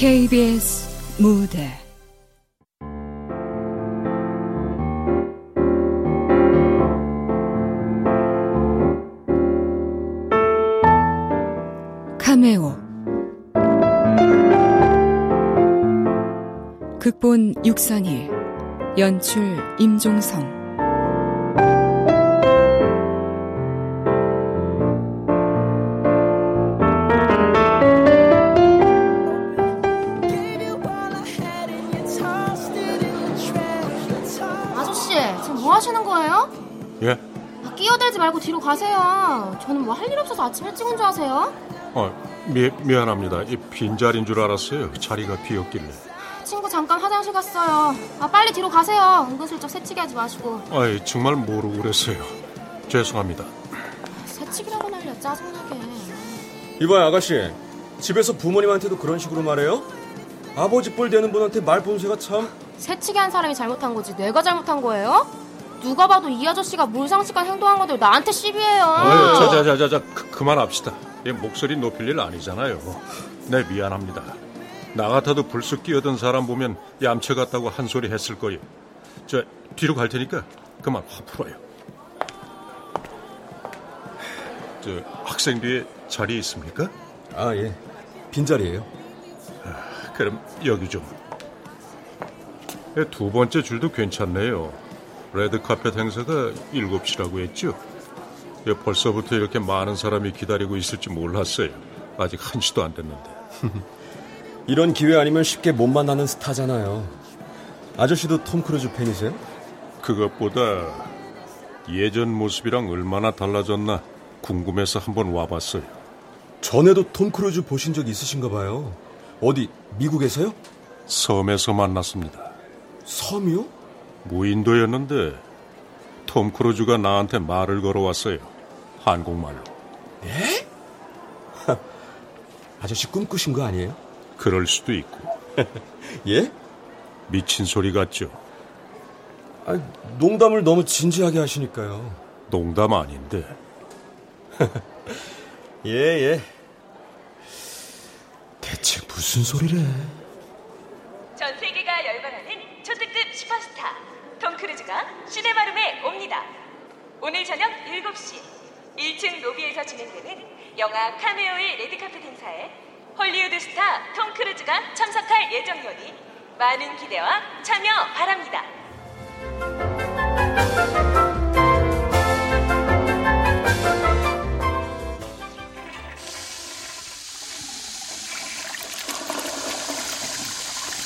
KBS 무대. 카메오. 극본 육선희 연출 임종성 가세요. 저는 뭐 할 일 없어서 아침 일찍 온 줄 아세요? 어, 미, 미안합니다. 이 빈자리인 줄 알았어요. 자리가 비었길래. 친구 잠깐 화장실 갔어요. 아, 빨리 뒤로 가세요. 은근슬쩍 새치기 하지 마시고. 아이, 정말 모르고 그랬어요. 죄송합니다. 새치기라고 날려 짜증나게. 이봐요, 아가씨. 집에서 부모님한테도 그런 식으로 말해요? 아버지 뻘 되는 분한테 말 본새가 참... 새치기 한 사람이 잘못한 거지 내가 잘못한 거예요? 누가 봐도 이 아저씨가 몰상식한 행동한 건데 나한테 시비해요. 자자자자자 그, 그만합시다. 얘 목소리 높일 일 아니잖아요. 네 미안합니다. 나 같아도 불쑥 끼어든 사람 보면 얌체 같다고 한 소리 했을 거예요. 저 뒤로 갈 테니까 그만 화 풀어요. 저 학생 뒤에 자리 있습니까? 아 예, 빈 자리예요. 아, 그럼 여기 좀. 두 번째 줄도 괜찮네요. 레드카펫 행사가 7시라고 했죠? 벌써부터 이렇게 많은 사람이 기다리고 있을지 몰랐어요. 아직 한시도 안 됐는데. 이런 기회 아니면 쉽게 못 만나는 스타잖아요. 아저씨도 톰 크루즈 팬이세요? 그것보다 예전 모습이랑 얼마나 달라졌나 궁금해서 한번 와봤어요. 전에도 톰 크루즈 보신 적 있으신가 봐요. 어디 미국에서요? 섬에서 만났습니다. 섬이요? 무인도였는데 톰 크루즈가 나한테 말을 걸어왔어요. 한국말로. 예? 아저씨 꿈꾸신 거 아니에요? 그럴 수도 있고. 예? 미친 소리 같죠? 아, 농담을 너무 진지하게 하시니까요. 농담 아닌데. 예, 예. 대체 무슨 소리래? 전 세계가 열광하는 초특급 슈퍼스타 톰 크루즈가 시네마룸에 옵니다. 오늘 저녁 7시 1층 로비에서 진행되는 영화 카메오의 레드카펫 행사에 헐리우드 스타 톰 크루즈가 참석할 예정이오니 많은 기대와 참여 바랍니다.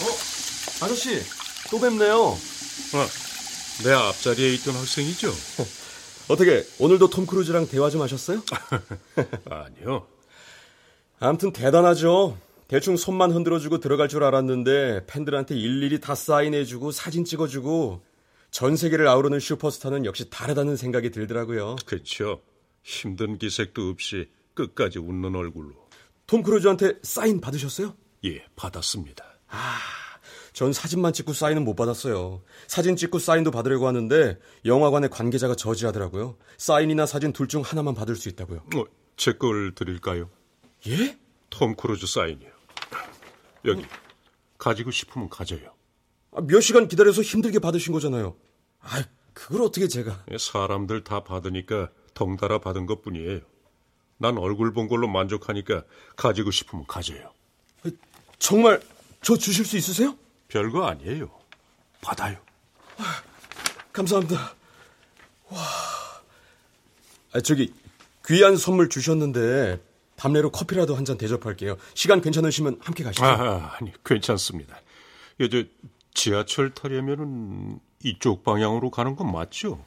어? 아저씨, 또 뵙네요. 어, 내 앞자리에 있던 학생이죠? 어떻게 오늘도 톰 크루즈랑 대화 좀 하셨어요? 아니요. 아무튼 대단하죠. 대충 손만 흔들어주고 들어갈 줄 알았는데 팬들한테 일일이 다 사인해주고 사진 찍어주고 전 세계를 아우르는 슈퍼스타는 역시 다르다는 생각이 들더라고요. 그렇죠. 힘든 기색도 없이 끝까지 웃는 얼굴로. 톰 크루즈한테 사인 받으셨어요? 예, 받았습니다. 아, 전 사진만 찍고 사인은 못 받았어요. 사진 찍고 사인도 받으려고 하는데 영화관의 관계자가 저지하더라고요. 사인이나 사진 둘 중 하나만 받을 수 있다고요. 어, 제 걸 드릴까요? 예? 톰 크루즈 사인이요. 여기 어? 가지고 싶으면 가져요. 아, 몇 시간 기다려서 힘들게 받으신 거잖아요. 아, 그걸 어떻게 제가? 예, 사람들 다 받으니까 덩달아 받은 것뿐이에요. 난 얼굴 본 걸로 만족하니까 가지고 싶으면 가져요. 정말 저 주실 수 있으세요? 별거 아니에요. 받아요. 아, 감사합니다. 와. 아, 저기 귀한 선물 주셨는데 밤내로 커피라도 한 잔 대접할게요. 시간 괜찮으시면 함께 가시죠. 아, 아니 괜찮습니다. 이제 지하철 타려면은 이쪽 방향으로 가는 건 맞죠?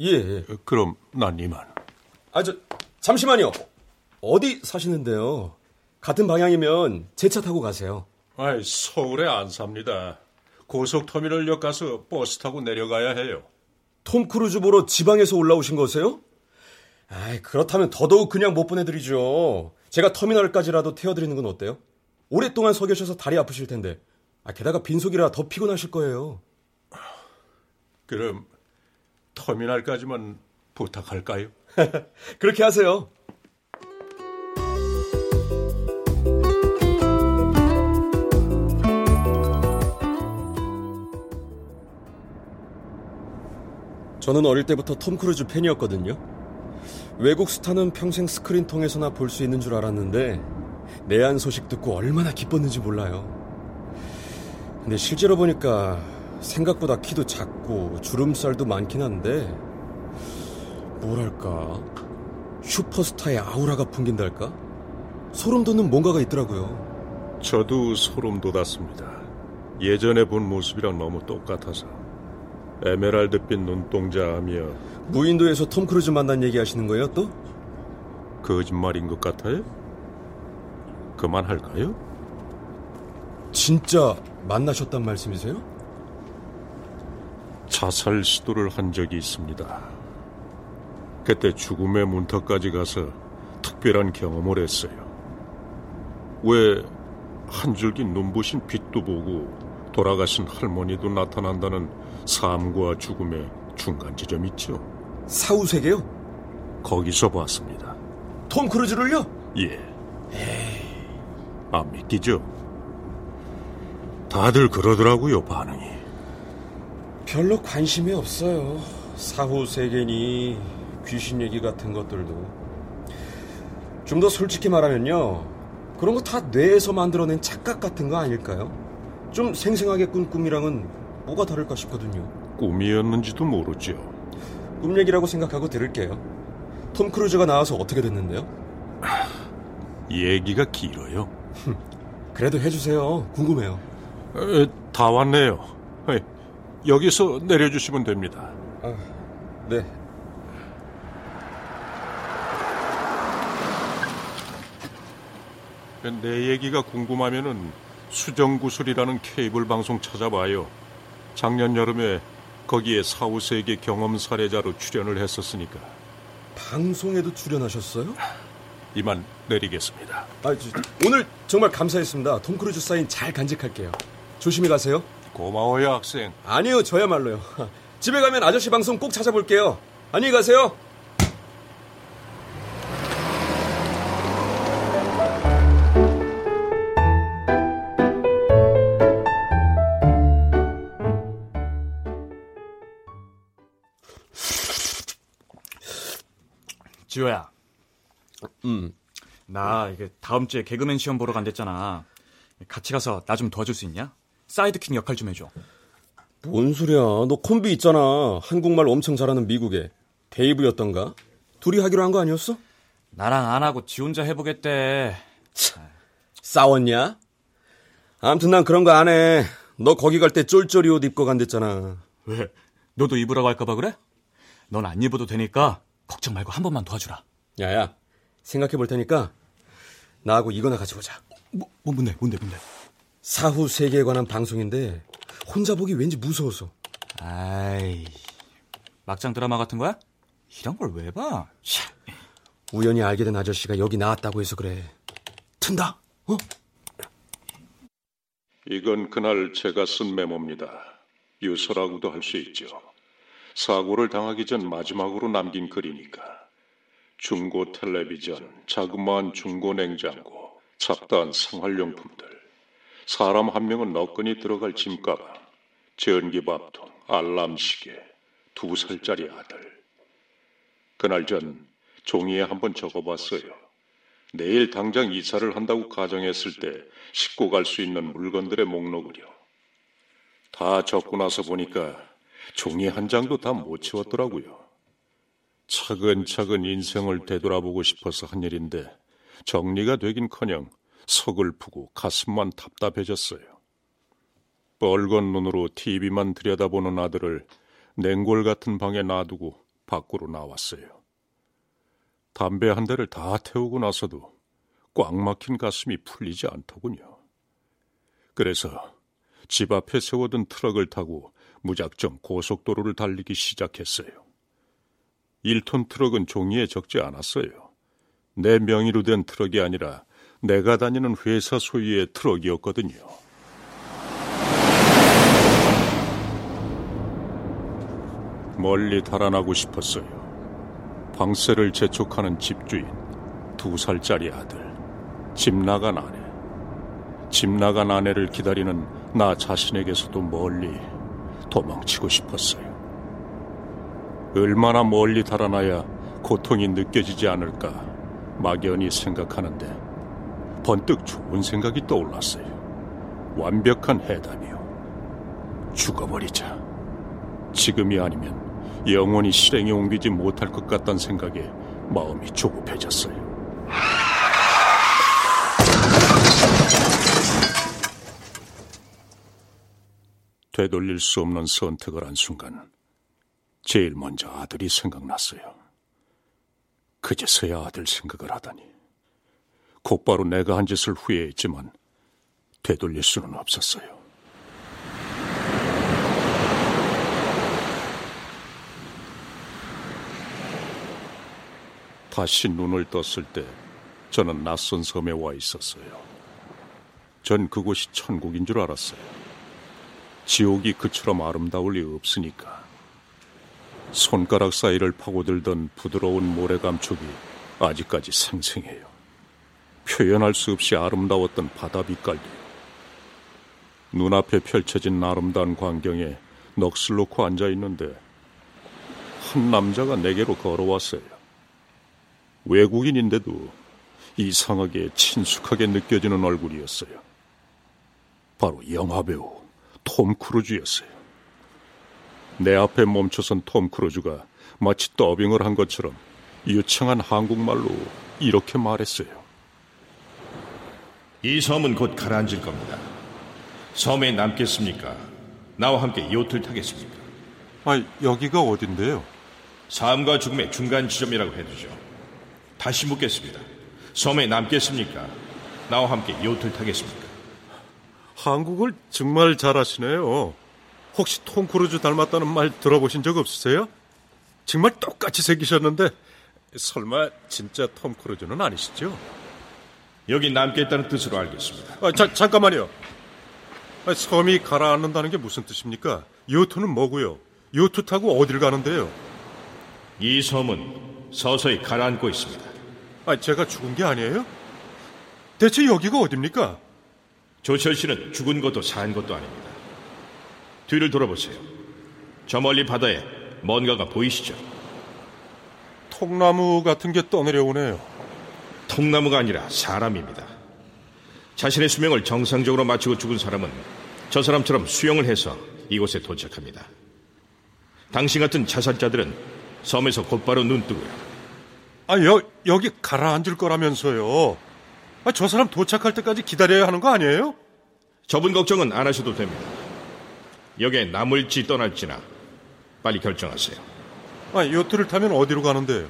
예. 그럼 난 이만. 아, 저 잠시만요. 어디 사시는데요? 같은 방향이면 제 차 타고 가세요. 아이, 서울에 안 삽니다. 고속터미널역 가서 버스 타고 내려가야 해요. 톰 크루즈 보러 지방에서 올라오신 거세요? 아이, 그렇다면 더더욱 그냥 못 보내드리죠. 제가 터미널까지라도 태워드리는 건 어때요? 오랫동안 서 계셔서 다리 아프실 텐데. 아, 게다가 빈속이라 더 피곤하실 거예요. 그럼 터미널까지만 부탁할까요? 그렇게 하세요. 저는 어릴 때부터 톰 크루즈 팬이었거든요. 외국 스타는 평생 스크린 통해서나 볼 수 있는 줄 알았는데 내한 소식 듣고 얼마나 기뻤는지 몰라요. 근데 실제로 보니까 생각보다 키도 작고 주름살도 많긴 한데 뭐랄까 슈퍼스타의 아우라가 풍긴달까 소름 돋는 뭔가가 있더라고요. 저도 소름 돋았습니다. 예전에 본 모습이랑 너무 똑같아서 에메랄드빛 눈동자하며 무인도에서 톰 크루즈 만난 얘기 하시는 거예요 또? 거짓말인 것 같아요? 그만할까요? 진짜 만나셨단 말씀이세요? 자살 시도를 한 적이 있습니다. 그때 죽음의 문턱까지 가서 특별한 경험을 했어요. 왜 한 줄기 눈부신 빛도 보고 돌아가신 할머니도 나타난다는 삶과 죽음의 중간 지점 있죠? 사후세계요? 거기서 봤습니다. 톰 크루즈를요? 예. 안 믿기죠? 다들 그러더라고요, 반응이. 별로 관심이 없어요. 사후세계니 귀신 얘기 같은 것들도. 좀 더 솔직히 말하면요. 그런 거 다 뇌에서 만들어낸 착각 같은 거 아닐까요? 좀 생생하게 꾼 꿈이랑은 뭐가 다를까 싶거든요. 꿈이었는지도 모르죠. 꿈 얘기라고 생각하고 들을게요. 톰 크루즈가 나와서 어떻게 됐는데요? 얘기가 길어요. 그래도 해주세요. 궁금해요. 에, 다 왔네요. 에, 여기서 내려주시면 됩니다. 아, 네. 내 얘기가 궁금하면은 수정구슬이라는 케이블 방송 찾아봐요. 작년 여름에 거기에 사후세계 경험 사례자로 출연을 했었으니까 방송에도 출연하셨어요? 이만 내리겠습니다. 아, 저, 오늘 정말 감사했습니다. 톰 크루즈 사인 잘 간직할게요. 조심히 가세요. 고마워요, 학생. 아니요, 저야말로요. 집에 가면 아저씨 방송 꼭 찾아볼게요. 안녕히 가세요. 지호야. 음. 나 이게 다음 주에 개그맨 시험 보러 간댔잖아. 같이 가서 나 좀 도와줄 수 있냐? sidekick 역할 좀 해줘. 뭔 소리야. 너 콤비 있잖아. 한국말 엄청 잘하는 미국 애. 데이브였던가? 둘이 하기로 한 거 아니었어? 나랑 안 하고 지 혼자 해보겠대. 싸웠냐? 아무튼 난 그런 거 안 해. 너 거기 갈 때 쫄쫄이 옷 입고 간댔잖아. 왜? 너도 입으라고 할까봐 그래? 넌 안 입어도 되니까 걱정 말고 한 번만 도와주라. 야야, 생각해 볼 테니까 나하고 이거나 같이 보자. 뭐, 뭐 뭔데? 뭔데? 뭔데? 사후 세계에 관한 방송인데 혼자 보기 왠지 무서워서. 아이, 막장 드라마 같은 거야? 이런 걸 왜 봐? 차. 우연히 알게 된 아저씨가 여기 나왔다고 해서 그래. 튼다. 어? 이건 그날 제가 쓴 메모입니다. 유서라고도 할 수 있죠. 사고를 당하기 전 마지막으로 남긴 글이니까. 중고 텔레비전, 자그마한 중고 냉장고, 잡다한 생활용품들, 사람 한 명은 너끈히 들어갈 짐가방, 전기밥통, 알람 시계, 두 살짜리 아들. 그날 전 종이에 한번 적어봤어요. 내일 당장 이사를 한다고 가정했을 때 싣고 갈 수 있는 물건들의 목록을요. 다 적고 나서 보니까 종이 한 장도 다 못 채웠더라고요. 차근차근 인생을 되돌아보고 싶어서 한 일인데 정리가 되긴커녕 서글프고 가슴만 답답해졌어요. 뻘건 눈으로 TV만 들여다보는 아들을 냉골 같은 방에 놔두고 밖으로 나왔어요. 담배 한 대를 다 태우고 나서도 꽉 막힌 가슴이 풀리지 않더군요. 그래서 집 앞에 세워둔 트럭을 타고 무작정 고속도로를 달리기 시작했어요. 1톤 트럭은 종이에 적지 않았어요. 내 명의로 된 트럭이 아니라 내가 다니는 회사 소유의 트럭이었거든요. 멀리 달아나고 싶었어요. 방세를 재촉하는 집주인, 두 살짜리 아들, 집 나간 아내. 집 나간 아내를 기다리는 나 자신에게서도 멀리 도망치고 싶었어요. 얼마나 멀리 달아나야 고통이 느껴지지 않을까 막연히 생각하는데 번뜩 좋은 생각이 떠올랐어요. 완벽한 해답이요. 죽어버리자. 지금이 아니면 영원히 실행에 옮기지 못할 것 같다는 생각에 마음이 조급해졌어요. 되돌릴 수 없는 선택을 한 순간 제일 먼저 아들이 생각났어요. 그제서야 아들 생각을 하다니. 곧바로 내가 한 짓을 후회했지만 되돌릴 수는 없었어요. 다시 눈을 떴을 때 저는 낯선 섬에 와 있었어요. 전 그곳이 천국인 줄 알았어요. 지옥이 그처럼 아름다울 리 없으니까. 손가락 사이를 파고들던 부드러운 모래 감촉이 아직까지 생생해요. 표현할 수 없이 아름다웠던 바다 빛깔도 눈앞에 펼쳐진 아름다운 광경에 넋을 놓고 앉아 있는데 한 남자가 내게로 걸어왔어요. 외국인인데도 이상하게 친숙하게 느껴지는 얼굴이었어요. 바로 영화배우 톰 크루즈였어요. 내 앞에 멈춰선 톰 크루즈가 마치 더빙을 한 것처럼 유창한 한국말로 이렇게 말했어요. 이 섬은 곧 가라앉을 겁니다. 섬에 남겠습니까? 나와 함께 요트를 타겠습니까? 아, 여기가 어딘데요? 삶과 죽음의 중간 지점이라고 해두죠. 다시 묻겠습니다. 섬에 남겠습니까? 나와 함께 요트를 타겠습니까? 한국을 정말 잘하시네요. 혹시 톰 크루즈 닮았다는 말 들어보신 적 없으세요? 정말 똑같이 생기셨는데 설마 진짜 톰 크루즈는 아니시죠? 여기 남겠다는 뜻으로 알겠습니다. 아, 자, 잠깐만요. 아, 섬이 가라앉는다는 게 무슨 뜻입니까? 요트는 뭐고요? 요트 타고 어딜 가는데요? 이 섬은 서서히 가라앉고 있습니다. 아, 제가 죽은 게 아니에요? 대체 여기가 어딥니까? 조철 씨는 죽은 것도 산 것도 아닙니다. 뒤를 돌아보세요. 저 멀리 바다에 뭔가가 보이시죠? 통나무 같은 게 떠내려오네요. 통나무가 아니라 사람입니다. 자신의 수명을 정상적으로 마치고 죽은 사람은 저 사람처럼 수영을 해서 이곳에 도착합니다. 당신 같은 자살자들은 섬에서 곧바로 눈 뜨고요. 아, 여, 여기 가라앉을 거라면서요. 아, 저 사람 도착할 때까지 기다려야 하는 거 아니에요? 저분 걱정은 안 하셔도 됩니다. 여기에 남을지 떠날지나 빨리 결정하세요. 아, 요트를 타면 어디로 가는데요?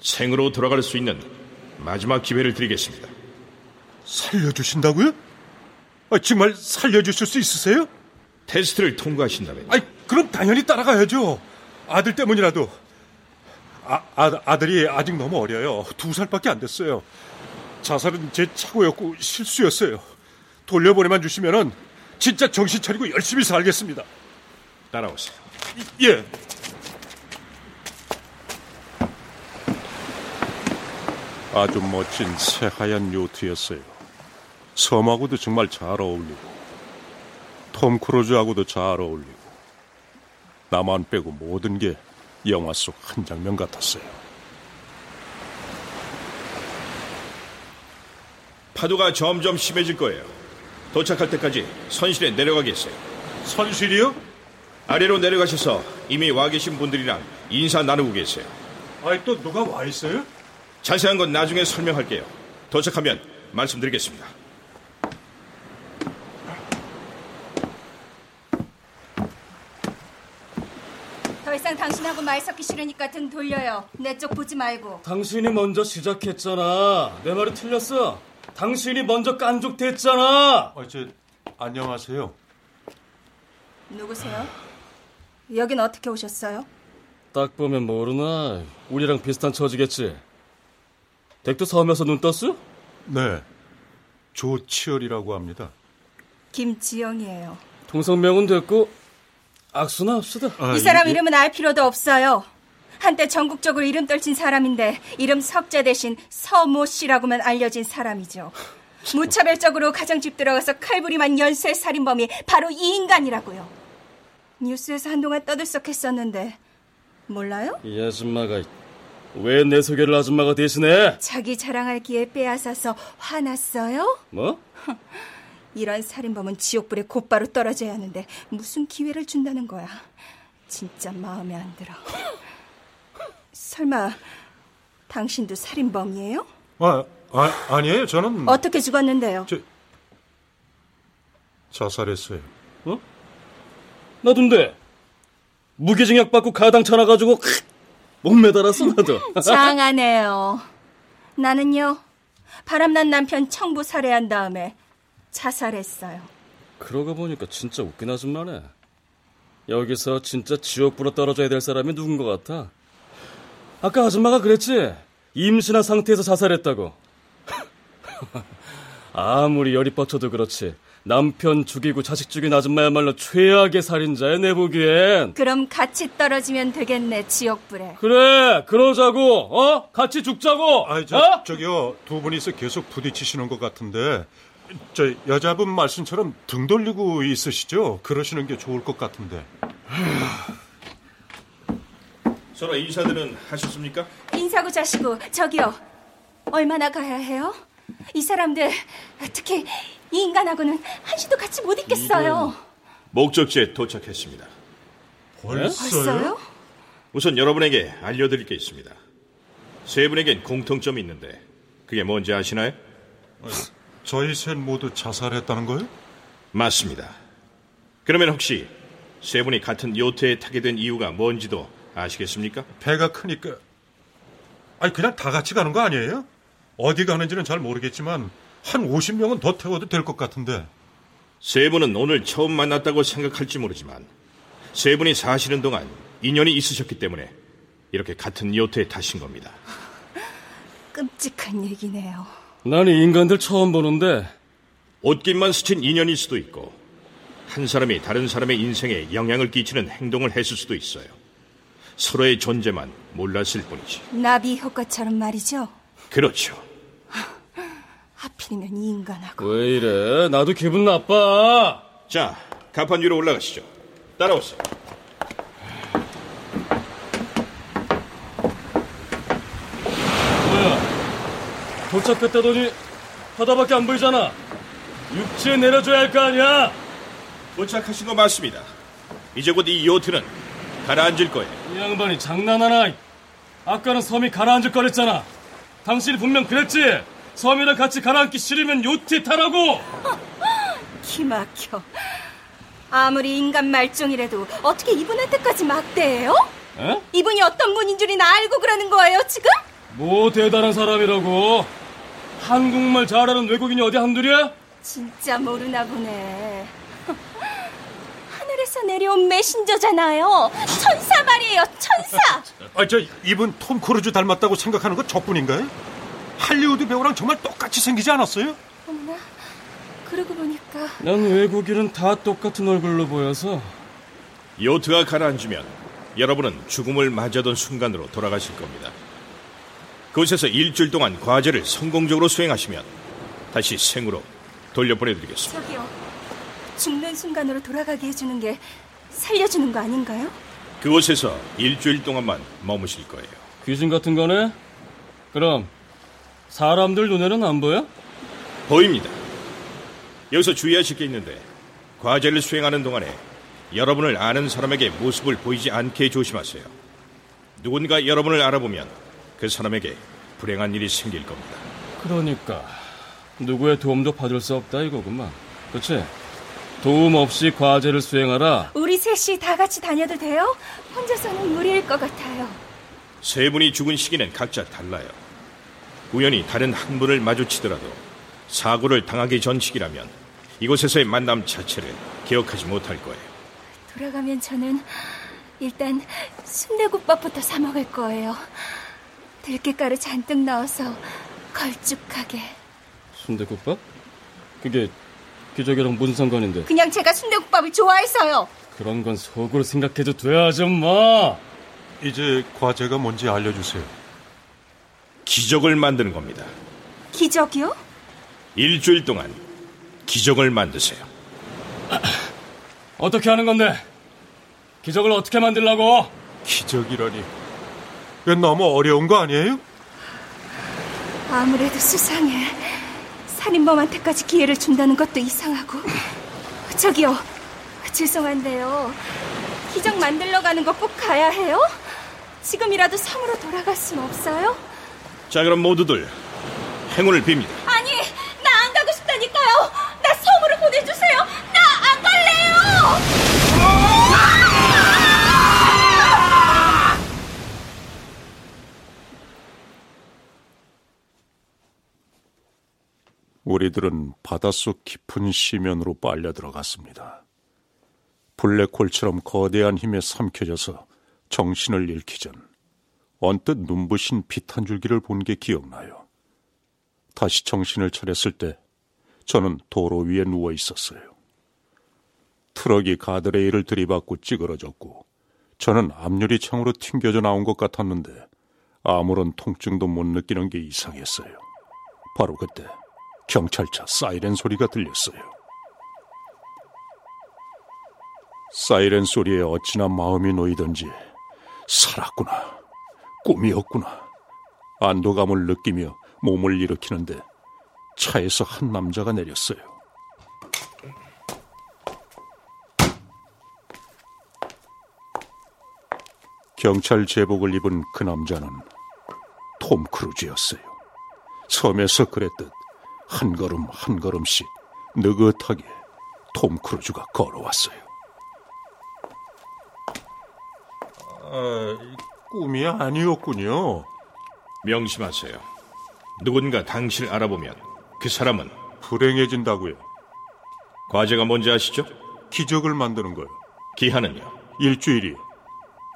생으로 돌아갈 수 있는 마지막 기회를 드리겠습니다. 살려주신다고요? 아, 정말 살려주실 수 있으세요? 테스트를 통과하신다면 아, 그럼 당연히 따라가야죠. 아들 때문이라도. 아, 아, 아들이 아직 너무 어려요. 두 살밖에 안 됐어요. 자살은 제 착오였고 실수였어요. 돌려보내만 주시면은 진짜 정신 차리고 열심히 살겠습니다. 따라오세요. 예. 아주 멋진 새하얀 요트였어요. 섬하고도 정말 잘 어울리고 톰 크루즈하고도 잘 어울리고 나만 빼고 모든 게 영화 속 한 장면 같았어요. 파도가 점점 심해질 거예요. 도착할 때까지 선실에 내려가겠어요. 선실이요? 아래로 내려가셔서 이미 와 계신 분들이랑 인사 나누고 계세요. 아니 또 누가 와 있어요? 자세한 건 나중에 설명할게요. 도착하면 말씀드리겠습니다. 더 이상 당신하고 말 섞기 싫으니까 등 돌려요. 내 쪽 보지 말고. 당신이 먼저 시작했잖아. 내 말이 틀렸어. 당신이 먼저 깐족됐잖아. 아, 저 안녕하세요. 누구세요? 여긴 어떻게 오셨어요? 딱 보면 모르나. 우리랑 비슷한 처지겠지. 댁도 섬에서 눈 떴어? 네. 조치열이라고 합니다. 김지영이에요. 통성명은 됐고 악수나 합시다. 아, 이 사람 이- 이름은 알 필요도 없어요. 한때 전국적으로 이름 떨친 사람인데 이름 석자 대신 서모 씨라고만 알려진 사람이죠. 무차별적으로 가정집 들어가서 칼부림한 연쇄 살인범이 바로 이 인간이라고요. 뉴스에서 한동안 떠들썩했었는데 몰라요? 이 아줌마가 왜 내 소개를 아줌마가 대신해? 자기 자랑할 기회 빼앗아서 화났어요? 뭐? 이런 살인범은 지옥불에 곧바로 떨어져야 하는데 무슨 기회를 준다는 거야. 진짜 마음에 안 들어. 설마 당신도 살인범이에요? 아, 아 아니에요. 저는 어떻게 죽었는데요? 저 자살했어요. 어? 나도인데 무기징역 받고 가당 쳐놔가지고 못 매달았어 나도. 장하네요. 나는요 바람난 남편 청부 살해한 다음에 자살했어요. 그러고 보니까 진짜 웃긴 아줌마네. 여기서 진짜 지옥불로 떨어져야 될 사람이 누군 것 같아? 아까 아줌마가 그랬지? 임신한 상태에서 자살했다고. 아무리 열이 뻗쳐도 그렇지. 남편 죽이고 자식 죽인 아줌마야말로 최악의 살인자야, 내 보기엔. 그럼 같이 떨어지면 되겠네 지옥불에. 그래, 그러자고, 어? 같이 죽자고! 아, 저, 어? 저기요, 두 분이서 계속 부딪히시는 것 같은데, 저 여자분 말씀처럼 등 돌리고 있으시죠? 그러시는 게 좋을 것 같은데. 서로 인사들은 하셨습니까? 인사고 자시고 저기요 얼마나 가야 해요? 이 사람들 특히 이 인간하고는 한시도 같이 못 있겠어요. 목적지에 도착했습니다. 벌써요? 우선 여러분에게 알려드릴 게 있습니다. 세 분에겐 공통점이 있는데 그게 뭔지 아시나요? 저희 셋 모두 자살했다는 거예요? 맞습니다. 그러면 혹시 세 분이 같은 요트에 타게 된 이유가 뭔지도 아시겠습니까? 배가 크니까. 아니, 그냥 다 같이 가는 거 아니에요? 어디 가는지는 잘 모르겠지만, 한 50명은 더 태워도 될 것 같은데. 세 분은 오늘 처음 만났다고 생각할지 모르지만 세 분이 사시는 동안 인연이 있으셨기 때문에 이렇게 같은 요트에 타신 겁니다. 끔찍한 얘기네요. 난이 인간들 처음 보는데, 옷깃만 스친 인연일 수도 있고 한 사람이 다른 사람의 인생에 영향을 끼치는 행동을 했을 수도 있어요. 서로의 존재만 몰랐을 뿐이지. 나비 효과처럼 말이죠. 그렇죠. 하필이면 이 인간하고. 왜 이래? 나도 기분 나빠. 자, 가판 위로 올라가시죠. 따라오세요. 뭐야? 도착했다더니 바다밖에 안 보이잖아. 육지에 내려줘야 할 거 아니야? 도착하신 거 맞습니다. 이제 곧 이 요트는 가라앉을 거예요. 이 양반이 장난하나? 아까는 섬이 가라앉을 거랬잖아. 당신이 분명 그랬지? 섬이랑 같이 가라앉기 싫으면 요트에 타라고! 기막혀. 아무리 인간 말종이라도 어떻게 이분한테까지 막대해요? 에? 이분이 어떤 분인 줄이나 알고 그러는 거예요, 지금? 뭐 대단한 사람이라고. 한국말 잘하는 외국인이 어디 한둘이야? 진짜 모르나 보네. 하늘에서 내려온 메신저잖아요. 천사 말이에요, 천사! 아, 저, 이분 톰 크루즈 닮았다고 생각하는 거 저뿐인가요? 할리우드 배우랑 정말 똑같이 생기지 않았어요? 어머나, 그러고 보니까 난 외국인은 다 똑같은 얼굴로 보여서 요트가 가라앉으면 여러분은 죽음을 맞이하던 순간으로 돌아가실 겁니다. 그곳에서 일주일 동안 과제를 성공적으로 수행하시면 다시 생으로 돌려보내드리겠습니다. 저기요. 죽는 순간으로 돌아가게 해주는 게 살려주는 거 아닌가요? 그곳에서 일주일 동안만 머무실 거예요. 귀신 같은 거네? 그럼 사람들 눈에는 안 보여? 보입니다. 여기서 주의하실 게 있는데 과제를 수행하는 동안에 여러분을 아는 사람에게 모습을 보이지 않게 조심하세요. 누군가 여러분을 알아보면 그 사람에게 불행한 일이 생길 겁니다. 그러니까 누구의 도움도 받을 수 없다 이거구만. 그치? 도움 없이 과제를 수행하라. 우리 셋이 다 같이 다녀도 돼요? 혼자서는 무리일 것 같아요. 세 분이 죽은 시기는 각자 달라요. 우연히 다른 한 분을 마주치더라도 사고를 당하기 전 시기라면 이곳에서의 만남 자체를 기억하지 못할 거예요. 돌아가면 저는 일단 순대국밥부터 사 먹을 거예요. 들깨가루 잔뜩 넣어서 걸쭉하게. 순대국밥? 그게 기적이랑 무슨 상관인데? 그냥 제가 순대국밥을 좋아해서요. 그런 건 속으로 생각해도 돼 아줌마. 이제 과제가 뭔지 알려주세요. 기적을 만드는 겁니다. 기적이요? 일주일 동안 기적을 만드세요. 어떻게 하는 건데? 기적을 어떻게 만들라고? 기적이라니. 이건 너무 어려운 거 아니에요? 아무래도 수상해. 살인범한테까지 기회를 준다는 것도 이상하고. 저기요, 죄송한데요. 기적 만들러 가는 거 꼭 가야 해요? 지금이라도 섬으로 돌아갈 순 없어요? 자, 그럼 모두들 행운을 빕니다. 우리들은 바닷속 깊은 심연으로 빨려 들어갔습니다. 블랙홀처럼 거대한 힘에 삼켜져서 정신을 잃기 전 언뜻 눈부신 빛 한 줄기를 본 게 기억나요. 다시 정신을 차렸을 때 저는 도로 위에 누워 있었어요. 트럭이 가드레일을 들이받고 찌그러졌고 저는 앞유리 창으로 튕겨져 나온 것 같았는데 아무런 통증도 못 느끼는 게 이상했어요. 바로 그때 경찰차 사이렌 소리가 들렸어요. 사이렌 소리에 어찌나 마음이 놓이던지 살았구나, 꿈이었구나. 안도감을 느끼며 몸을 일으키는데 차에서 한 남자가 내렸어요. 경찰 제복을 입은 그 남자는 톰 크루즈였어요. 섬에서 그랬듯 한 걸음 한 걸음씩 느긋하게 톰 크루즈가 걸어왔어요. 아, 꿈이 아니었군요. 명심하세요. 누군가 당신을 알아보면 그 사람은 불행해진다고요. 과제가 뭔지 아시죠? 기적을 만드는 거요. 기한은요. 일주일이.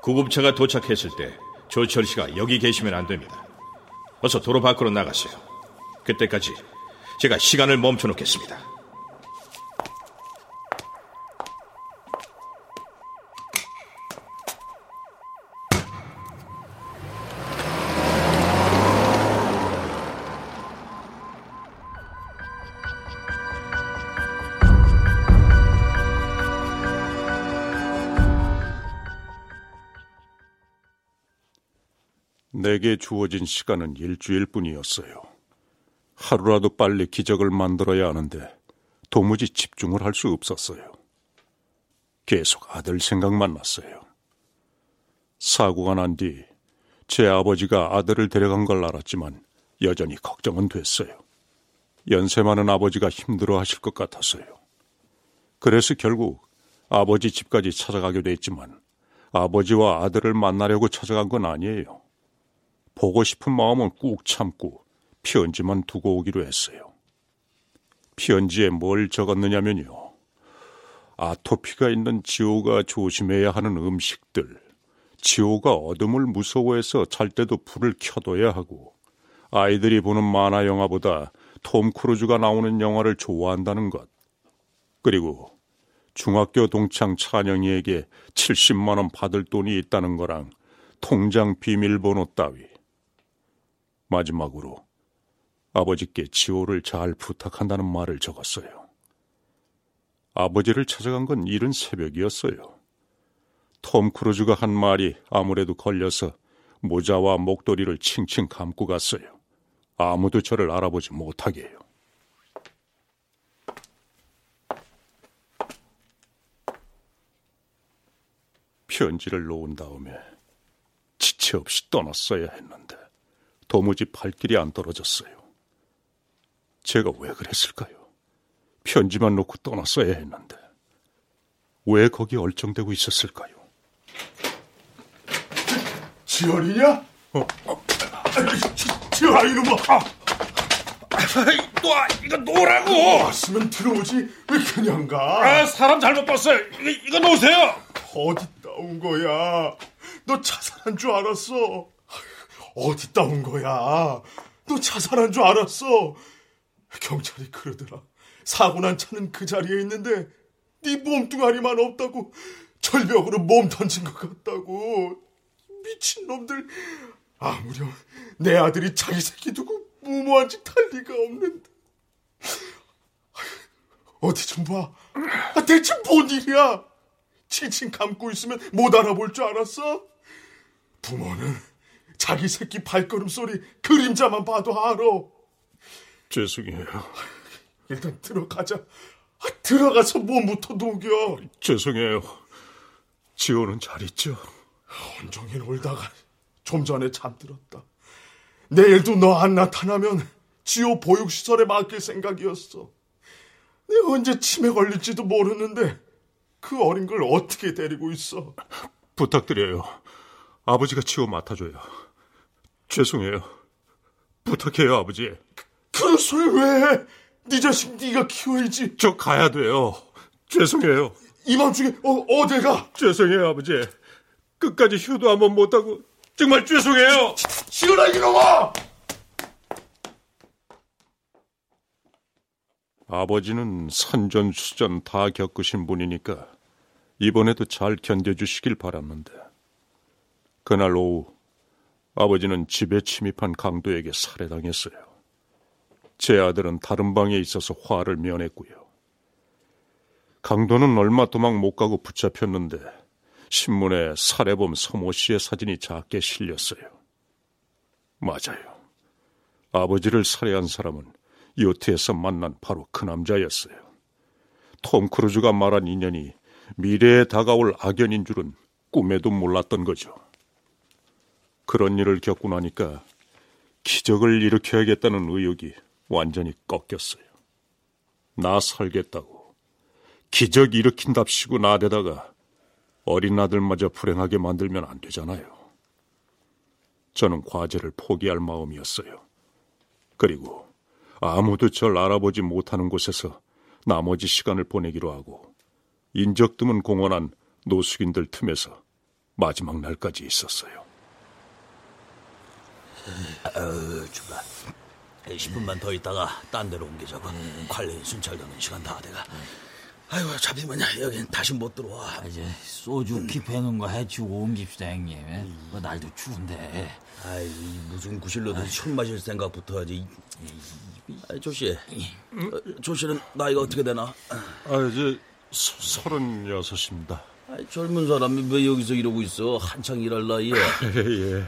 구급차가 도착했을 때 조철 씨가 여기 계시면 안 됩니다. 어서 도로 밖으로 나가세요. 그때까지 제가 시간을 멈춰 놓겠습니다. 내게 주어진 시간은 일주일 뿐이었어요. 하루라도 빨리 기적을 만들어야 하는데 도무지 집중을 할 수 없었어요. 계속 아들 생각만 났어요. 사고가 난 뒤 제 아버지가 아들을 데려간 걸 알았지만 여전히 걱정은 됐어요. 연세 많은 아버지가 힘들어 하실 것 같았어요. 그래서 결국 아버지 집까지 찾아가게 됐지만 아버지와 아들을 만나려고 찾아간 건 아니에요. 보고 싶은 마음은 꾹 참고 편지만 두고 오기로 했어요. 편지에 뭘 적었느냐면요. 아토피가 있는 지호가 조심해야 하는 음식들, 지호가 어둠을 무서워해서 잘 때도 불을 켜둬야 하고, 아이들이 보는 만화 영화보다 톰 크루즈가 나오는 영화를 좋아한다는 것, 그리고 중학교 동창 찬영이에게 70만 원 받을 돈이 있다는 거랑 통장 비밀번호 따위. 마지막으로 아버지께 지호를 잘 부탁한다는 말을 적었어요. 아버지를 찾아간 건 이른 새벽이었어요. 톰 크루즈가 한 말이 아무래도 걸려서 모자와 목도리를 칭칭 감고 갔어요. 아무도 저를 알아보지 못하게 해요. 편지를 놓은 다음에 지체 없이 떠났어야 했는데 도무지 발길이 안 떨어졌어요. 제가 왜 그랬을까요? 편지만 놓고 떠났어야 했는데 왜 거기 얼쩡대고 있었을까요? 지열이냐? 어, 지열아 이놈아 아, 놔 이거 놓으라고 왔으면 들어오지 왜 그냥 가? 아 사람 잘못 봤어요 이거, 이거 놓으세요 어디다 온 거야? 너 자살한 줄 알았어 어디다 온 거야? 너 자살한 줄 알았어 경찰이 그러더라 사고 난 차는 그 자리에 있는데 네 몸뚱아리만 없다고 절벽으로 몸 던진 것 같다고 미친놈들 아무렴 내 아들이 자기 새끼 두고 무모한 짓 할 리가 없는데 어디 좀 봐. 아, 대체 뭔 일이야? 칭칭 감고 있으면 못 알아볼 줄 알았어? 부모는 자기 새끼 발걸음 소리 그림자만 봐도 알아. 죄송해요. 일단 들어가자. 아, 들어가서 몸부터 녹여. 죄송해요. 지호는 잘 있죠? 온종일 울다가 좀 전에 잠들었다. 내일도 너 안 나타나면 지호 보육시설에 맡길 생각이었어. 내가 언제 치매 걸릴지도 모르는데 그 어린 걸 어떻게 데리고 있어? 부탁드려요. 아버지가 지호 맡아줘요. 죄송해요. 부탁해요, 아버지. 그런 소리 왜 해? 네 자식 네가 키워야지. 저 가야 돼요. 죄송해요. 이밤 중에 어, 어딜 가? 죄송해요, 아버지. 끝까지 휴도 한번 못하고 정말 죄송해요. 시원아 이놈아! 아버지는 산전수전 다 겪으신 분이니까 이번에도 잘 견뎌주시길 바랐는데 그날 오후 아버지는 집에 침입한 강도에게 살해당했어요. 제 아들은 다른 방에 있어서 화를 면했고요. 강도는 얼마 도망 못 가고 붙잡혔는데 신문에 살해범 서모 씨의 사진이 작게 실렸어요. 맞아요. 아버지를 살해한 사람은 요트에서 만난 바로 그 남자였어요. 톰 크루즈가 말한 인연이 미래에 다가올 악연인 줄은 꿈에도 몰랐던 거죠. 그런 일을 겪고 나니까 기적을 일으켜야겠다는 의욕이 완전히 꺾였어요. 나 살겠다고 기적 일으킨답시고 나대다가 어린 아들마저 불행하게 만들면 안 되잖아요. 저는 과제를 포기할 마음이었어요. 그리고 아무도 절 알아보지 못하는 곳에서 나머지 시간을 보내기로 하고 인적 드문 공헌한 노숙인들 틈에서 마지막 날까지 있었어요. 아유, 주가 10분만 더 있다가 딴 데로 옮기자고. 관리 순찰되는 시간 다 돼가. 아이고, 잡히면 여긴 다시 못 들어와. 이제 소주 킵해놓은 거 해치우고 옮깁시다 형님. 뭐 날도 추운데. 아이, 무슨 구실로든 술 마실 생각부터 하지. 아이, 조씨. 어, 조 씨는 나이가 어떻게 되나? 아, 이제 서른여섯입니다. 아이, 젊은 사람이 왜 여기서 이러고 있어? 한창 일할 나이에. 예.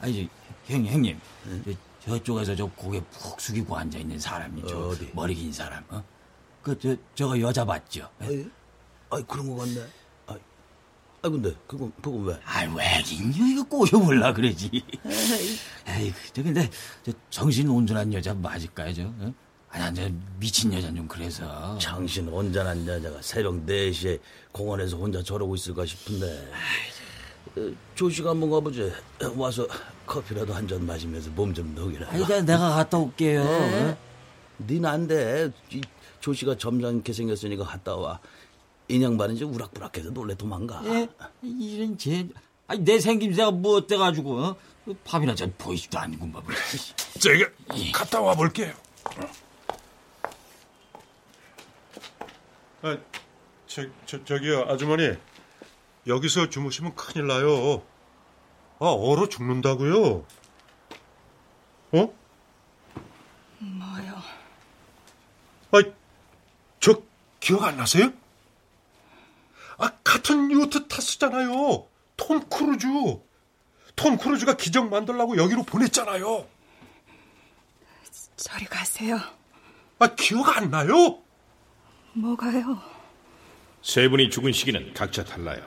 아니, 저, 형, 형님. 저, 저 쪽에서 저 고개 푹 숙이고 앉아 있는 사람이, 저 어디? 머리 긴 사람, 어? 그, 저, 저거 여자 맞죠? 아이, 아이 그런 거 같네. 아이, 아 근데 그건 그건 왜? 아이, 왜긴요? 이거 꼬셔볼라 그러지. 에이, 저, 근데, 저, 정신 온전한 여자 맞을까요, 저? 어? 아니, 저, 미친 여자 좀 그래서. 정신 온전한 여자가 새벽 4시에 공원에서 혼자 저러고 있을까 싶은데. 어, 조씨가 한번 가보지. 와서 커피라도 한 잔 마시면서 몸 좀 녹이라. 나, 내가 갔다 올게요. 네. 안 돼. 이 조씨가 점잖게 생겼으니까 갔다 와. 인양반은 이제 우락부락해서 놀래 도망가. 예? 이런 제, 아니, 내 생김새가 뭐 어때가지고, 어? 밥이나 좀 보이지도 않고, 뭐. 제가 갔다 와 볼게요. 아, 저, 저, 저기요, 아주머니. 여기서 주무시면 큰일 나요. 아, 얼어 죽는다고요? 어? 뭐요? 아, 저 기억 안 나세요? 아, 같은 요트 탔었잖아요. 톰 크루즈. 톰 크루즈가 기적 만들라고 여기로 보냈잖아요. 저리 가세요. 아, 기억 안 나요? 뭐가요? 세 분이 죽은 시기는 각자 달라요.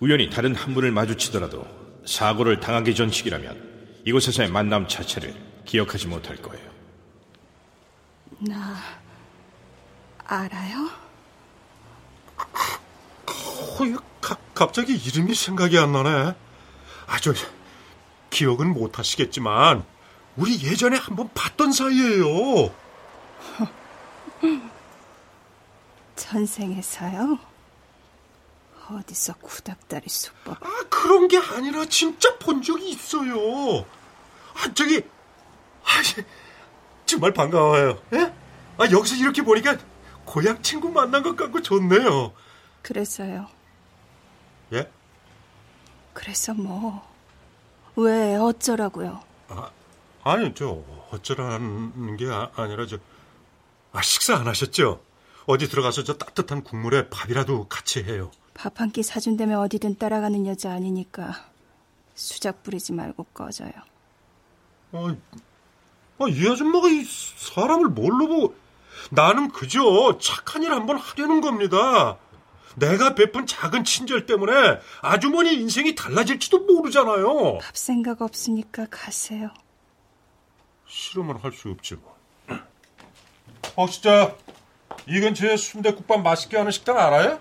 우연히 다른 한 분을 마주치더라도 사고를 당하기 전 시기라면 이곳에서의 만남 자체를 기억하지 못할 거예요. 나 알아요? 어, 가, 갑자기 이름이 생각이 안 나네. 아, 저, 기억은 못 하시겠지만, 우리 예전에 한번 봤던 사이예요. 전생에서요? 어디서 구닥다리 수법? 아, 그런 게 아니라 진짜 본 적이 있어요. 아, 저기, 아, 정말 반가워요. 예? 아, 여기서 이렇게 보니까 고향 친구 만난 것 같고 좋네요. 그래서요. 예? 그래서 뭐? 왜 어쩌라고요? 아, 아니, 저, 어쩌라는 게 아, 아니라, 저, 아, 식사 안 하셨죠? 어디 들어가서 저 따뜻한 국물에 밥이라도 같이 해요. 밥 한 끼 사준다며 어디든 따라가는 여자 아니니까 수작 부리지 말고 꺼져요. 아, 아, 이 아줌마가 이 사람을 뭘로 보고 나는 그저 착한 일 한번 하려는 겁니다. 내가 베푼 작은 친절 때문에 아주머니 인생이 달라질지도 모르잖아요. 밥 생각 없으니까 가세요. 싫으면 할수 없지 뭐. 어, 진짜 이 근처에 순대국밥 맛있게 하는 식당 알아요?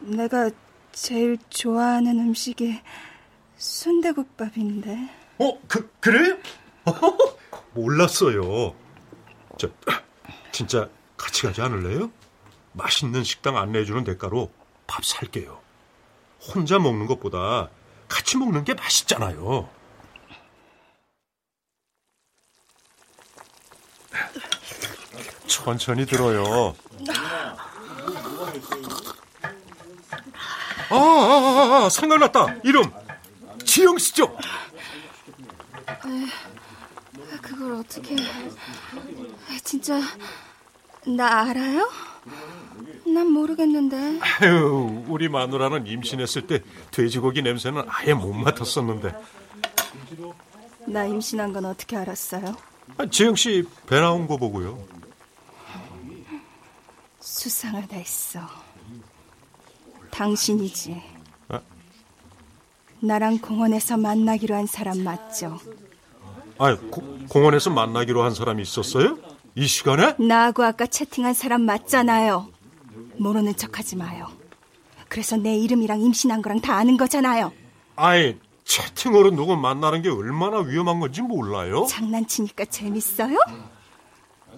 내가 제일 좋아하는 음식이 순대국밥인데. 어, 그 그래요? 몰랐어요. 저 진짜 같이 가지 않을래요? 맛있는 식당 안내해주는 대가로 밥 살게요. 혼자 먹는 것보다 같이 먹는 게 맛있잖아요. 천천히 들어요. 아, 아, 아, 아 생각났다. 이름 지영 씨죠? 그걸 어떻게? 진짜 나 알아요? 난 모르겠는데. 아유, 우리 마누라는 임신했을 때 돼지고기 냄새는 아예 못 맡았었는데. 나 임신한 건 어떻게 알았어요? 아, 지영 씨 배 나온 거 보고요. 수상하다 했어. 당신이지. 아? 나랑 공원에서 만나기로 한 사람 맞죠? 아, 공원에서 만나기로 한 사람이 있었어요? 이 시간에? 나하고 아까 채팅한 사람 맞잖아요. 모르는 척하지 마요. 그래서 내 이름이랑 임신한 거랑 다 아는 거잖아요. 아이, 채팅으로 누구 만나는 게 얼마나 위험한 건지 몰라요? 장난치니까 재밌어요?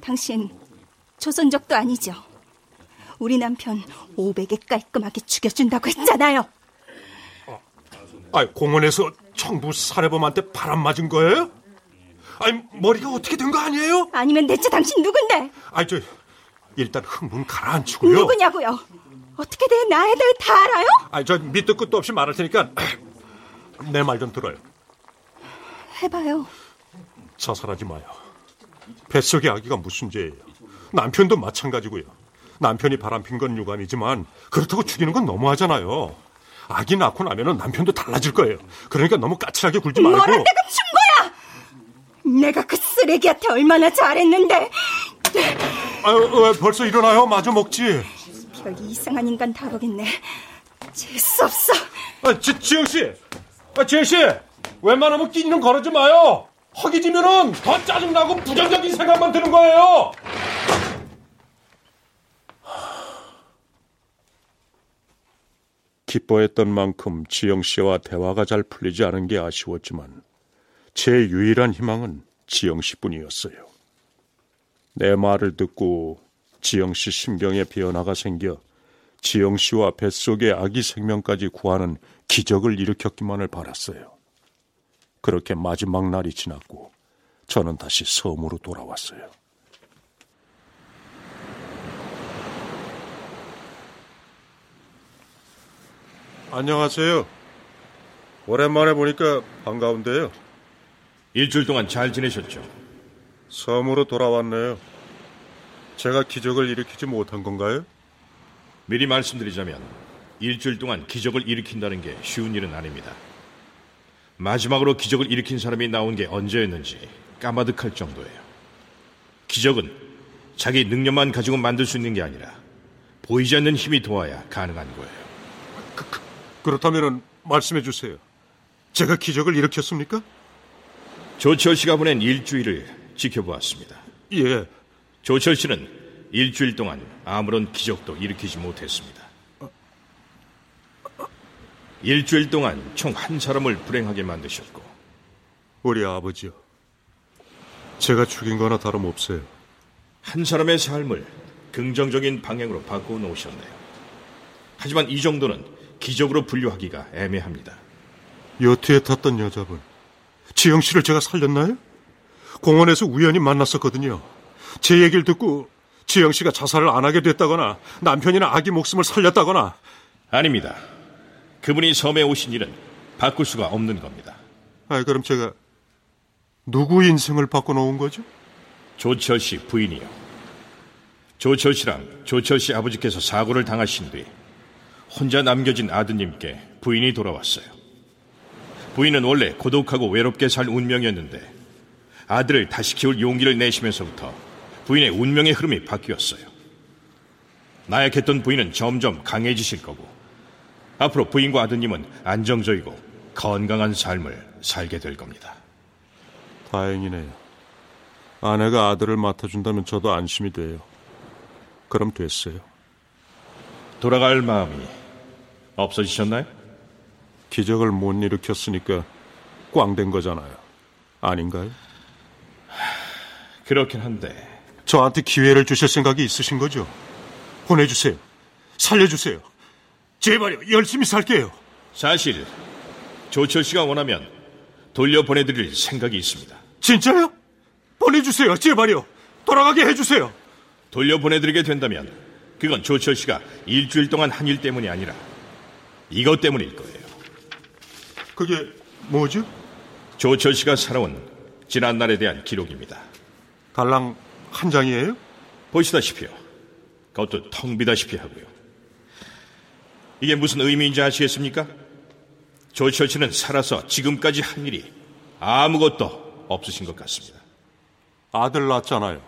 당신 조선족도 아니죠? 우리 남편 500에 깔끔하게 죽여준다고 했잖아요. 아, 공원에서 청부 사례범한테 바람 맞은 거예요? 아니, 머리가 어떻게 된 거 아니에요? 아니면 대체 당신 누군데? 아니, 저, 일단 흥분 가라앉히고요. 누구냐고요? 어떻게 돼? 나에 대해 다 알아요? 아니, 저 밑도 끝도 없이 말할 테니까 내 말 좀 들어요. 해봐요. 자살하지 마요. 뱃속의 아기가 무슨 죄예요? 남편도 마찬가지고요. 남편이 바람핀 건 유감이지만 그렇다고 죽이는 건 너무하잖아요. 아기 낳고 나면 남편도 달라질 거예요. 그러니까 너무 까칠하게 굴지 말고. 뭐라 내가 준 거야? 내가 그 쓰레기한테 얼마나 잘했는데. 아유, 왜 벌써 일어나요? 마저 먹지. 별 이상한 인간 다 보겠네. 재수 없어. 아, 지, 지영 씨, 아, 지영 씨, 웬만하면 끼니는 거르지 마요. 허기지면은 더 짜증나고 부정적인 생각만 드는 거예요. 기뻐했던 만큼 지영 씨와 대화가 잘 풀리지 않은 게 아쉬웠지만 제 유일한 희망은 지영 씨뿐이었어요. 내 말을 듣고 지영 씨 심경에 변화가 생겨 지영 씨와 뱃속의 아기 생명까지 구하는 기적을 일으켰기만을 바랐어요. 그렇게 마지막 날이 지났고 저는 다시 섬으로 돌아왔어요. 안녕하세요. 오랜만에 보니까 반가운데요. 일주일 동안 잘 지내셨죠? 섬으로 돌아왔네요. 제가 기적을 일으키지 못한 건가요? 미리 말씀드리자면 일주일 동안 기적을 일으킨다는 게 쉬운 일은 아닙니다. 마지막으로 기적을 일으킨 사람이 나온 게 언제였는지 까마득할 정도예요. 기적은 자기 능력만 가지고 만들 수 있는 게 아니라 보이지 않는 힘이 도와야 가능한 거예요. 그, 그렇다면 말씀해 주세요. 제가 기적을 일으켰습니까? 조철 씨가 보낸 일주일을 지켜보았습니다. 예. 조철 씨는 일주일 동안 아무런 기적도 일으키지 못했습니다. 일주일 동안 총 한 사람을 불행하게 만드셨고 우리 아버지요. 제가 죽인 거나 다름없어요. 한 사람의 삶을 긍정적인 방향으로 바꿔 놓으셨네요. 하지만 이 정도는 기적으로 분류하기가 애매합니다. 여트에 탔던 여자분, 지영 씨를 제가 살렸나요? 공원에서 우연히 만났었거든요. 제 얘기를 듣고 지영 씨가 자살을 안 하게 됐다거나 남편이나 아기 목숨을 살렸다거나 아닙니다. 그분이 섬에 오신 일은 바꿀 수가 없는 겁니다. 아, 그럼 제가 누구 인생을 바꿔놓은 거죠? 조철 씨 부인이요. 조철 씨랑 조철 씨 아버지께서 사고를 당하신 뒤 혼자 남겨진 아드님께 부인이 돌아왔어요. 부인은 원래 고독하고 외롭게 살 운명이었는데 아들을 다시 키울 용기를 내시면서부터 부인의 운명의 흐름이 바뀌었어요. 나약했던 부인은 점점 강해지실 거고 앞으로 부인과 아드님은 안정적이고 건강한 삶을 살게 될 겁니다. 다행이네요. 아내가 아들을 맡아준다면 저도 안심이 돼요. 그럼 됐어요. 돌아갈 마음이 없어지셨나요? 기적을 못 일으켰으니까 꽝 된 거잖아요. 아닌가요? 그렇긴 한데 저한테 기회를 주실 생각이 있으신 거죠? 보내주세요. 살려주세요. 제발요. 열심히 살게요. 사실 조철 씨가 원하면 돌려보내드릴 생각이 있습니다. 진짜요? 보내주세요. 제발요. 돌아가게 해주세요. 돌려보내드리게 된다면 그건 조철 씨가 일주일 동안 한 일 때문이 아니라 이것 때문일 거예요. 그게 뭐죠? 조철 씨가 살아온 지난날에 대한 기록입니다. 달랑 한 장이에요? 보시다시피요. 그것도 텅 비다시피 하고요. 이게 무슨 의미인지 아시겠습니까? 조철 씨는 살아서 지금까지 한 일이 아무것도 없으신 것 같습니다. 아들 낳았잖아요.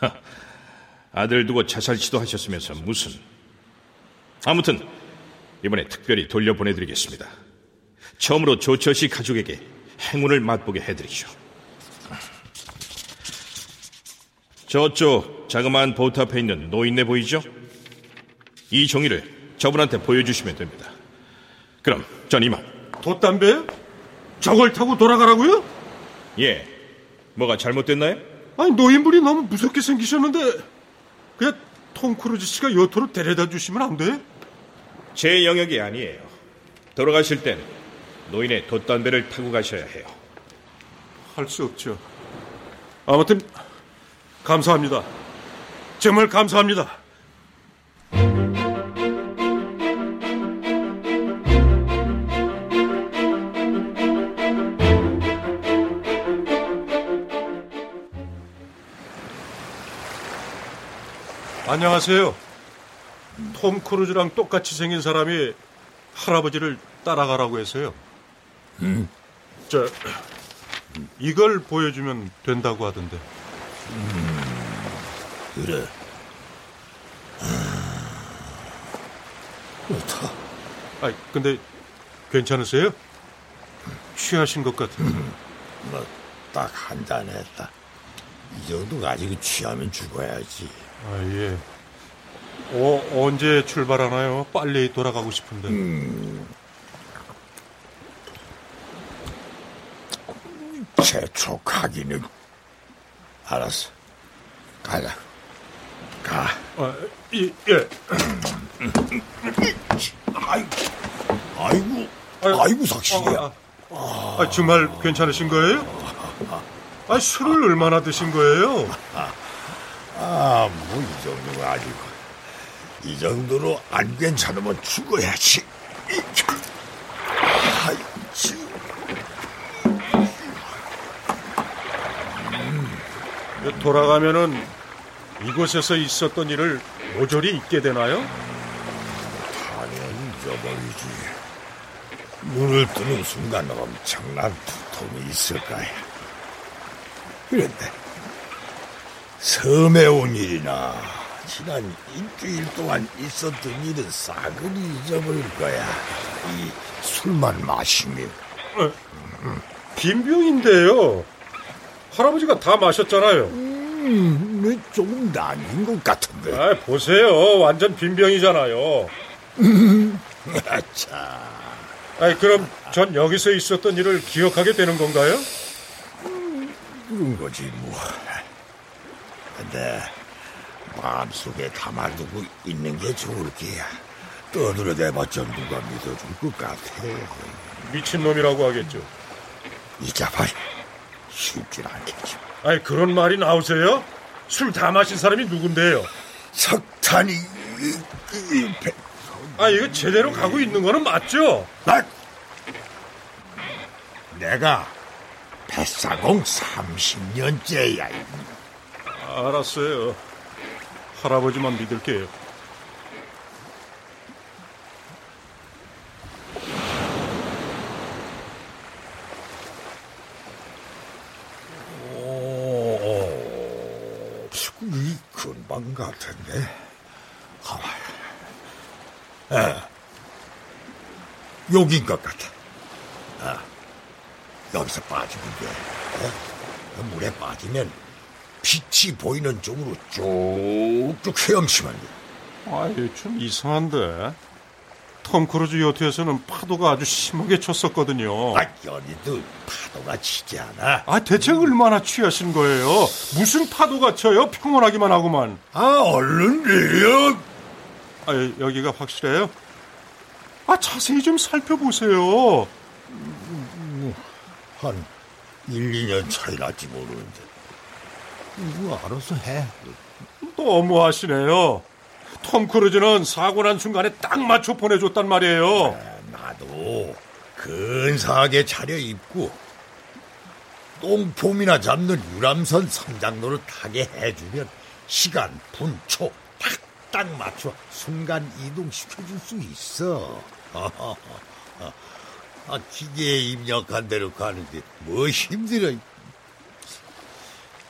아들 두고 자살 시도하셨으면서 무슨. 아무튼 이번에 특별히 돌려보내드리겠습니다. 처음으로 조철 씨 가족에게 행운을 맛보게 해드리죠. 저쪽 자그마한 보트 앞에 있는 노인네 보이죠? 이 종이를 저분한테 보여주시면 됩니다. 그럼 전 이만. 돛단배? 저걸 타고 돌아가라고요? 예. 뭐가 잘못됐나요? 아니 노인분이 너무 무섭게 생기셨는데 그냥 톰 크루즈 씨가 요트로 데려다 주시면 안 돼? 제 영역이 아니에요. 돌아가실 땐 노인의 돛단배를 타고 가셔야 해요. 할 수 없죠. 아무튼 감사합니다. 정말 감사합니다. 안녕하세요. 톰 크루즈랑 똑같이 생긴 사람이 할아버지를 따라가라고 해서요. 음. 저 이걸 보여주면 된다고 하던데. 그래. 좋다. 아, 근데 괜찮으세요? 취하신 것 같은데. 뭐 딱 한 잔 했다. 이 정도 가지고 취하면 죽어야지. 아, 예. 어, 언제 출발하나요? 빨리 돌아가고 싶은데. 재촉하기는 알았어. 가자. 가. 아, 이, 예. 아이고, 아이고, 아이고, 석식이야. 아, 아, 정말 괜찮으신 거예요? 아, 술을 얼마나 드신 거예요? 아, 뭐 이 정도가 아니고. 이 정도로 안 괜찮으면 죽어야지. 아이, 지- 돌아가면은 이곳에서 있었던 일을 모조리 잊게 되나요? 당연히 잊어버리지. 눈을 뜨는 순간 엄청난 두통이 있을 거야. 그런데 섬에 온 일이나 지난 일주일 동안 있었던 일은 싸그리 잊어버릴 거야. 이 술만 마시면. 빈병인데요. 할아버지가 다 마셨잖아요. 음, 뭐 조금 남긴 것 같은데. 아, 보세요. 완전 빈병이잖아요. 자, 아니, 그럼 전 여기서 있었던 일을 기억하게 되는 건가요? 그런 거지 뭐. 근데 마음속에 담아두고 있는 게 좋을 게야. 떠들어대봤자 누가 믿어줄 것 같아. 미친놈이라고 하겠죠. 잊어버려. 쉽진 않겠지. 아니, 그런 말이 나오세요? 술 다 마신 사람이 누군데요? 석탄이. 아, 이거 제대로 가고 있는 거는 맞죠? 나 내가 뱃사공 30년째야. 알았어요. 할아버지만 믿을게요. 오, 이 근방 같은데. 아, 아, 여긴 것 같아. 아, 여기서 빠지면 돼. 어? 물에 빠지면 빛이 보이는 쪽으로 쭉쭉 헤엄치면 돼. 아이, 좀 이상한데. 톰 크루즈 요트에서는 파도가 아주 심하게 쳤었거든요. 아, 연희도 파도가 치지 않아. 아, 대체 얼마나 취하신 거예요? 무슨 파도가 쳐요? 평온하기만 하고만. 아, 얼른 내려. 아, 여기가 확실해요? 아, 자세히 좀 살펴보세요. 한 1, 2년 차이 날지 모르는데. 이거 알아서 해. 너무하시네요. 톰 크루즈는 사고 난 순간에 딱 맞춰 보내줬단 말이에요. 나도 근사하게 차려입고 똥폼이나 잡는 유람선 선장로를 타게 해주면 시간, 분초 딱딱 맞춰 순간 이동시켜줄 수 있어. 아, 기계에 입력한 대로 가는데 뭐 힘들어.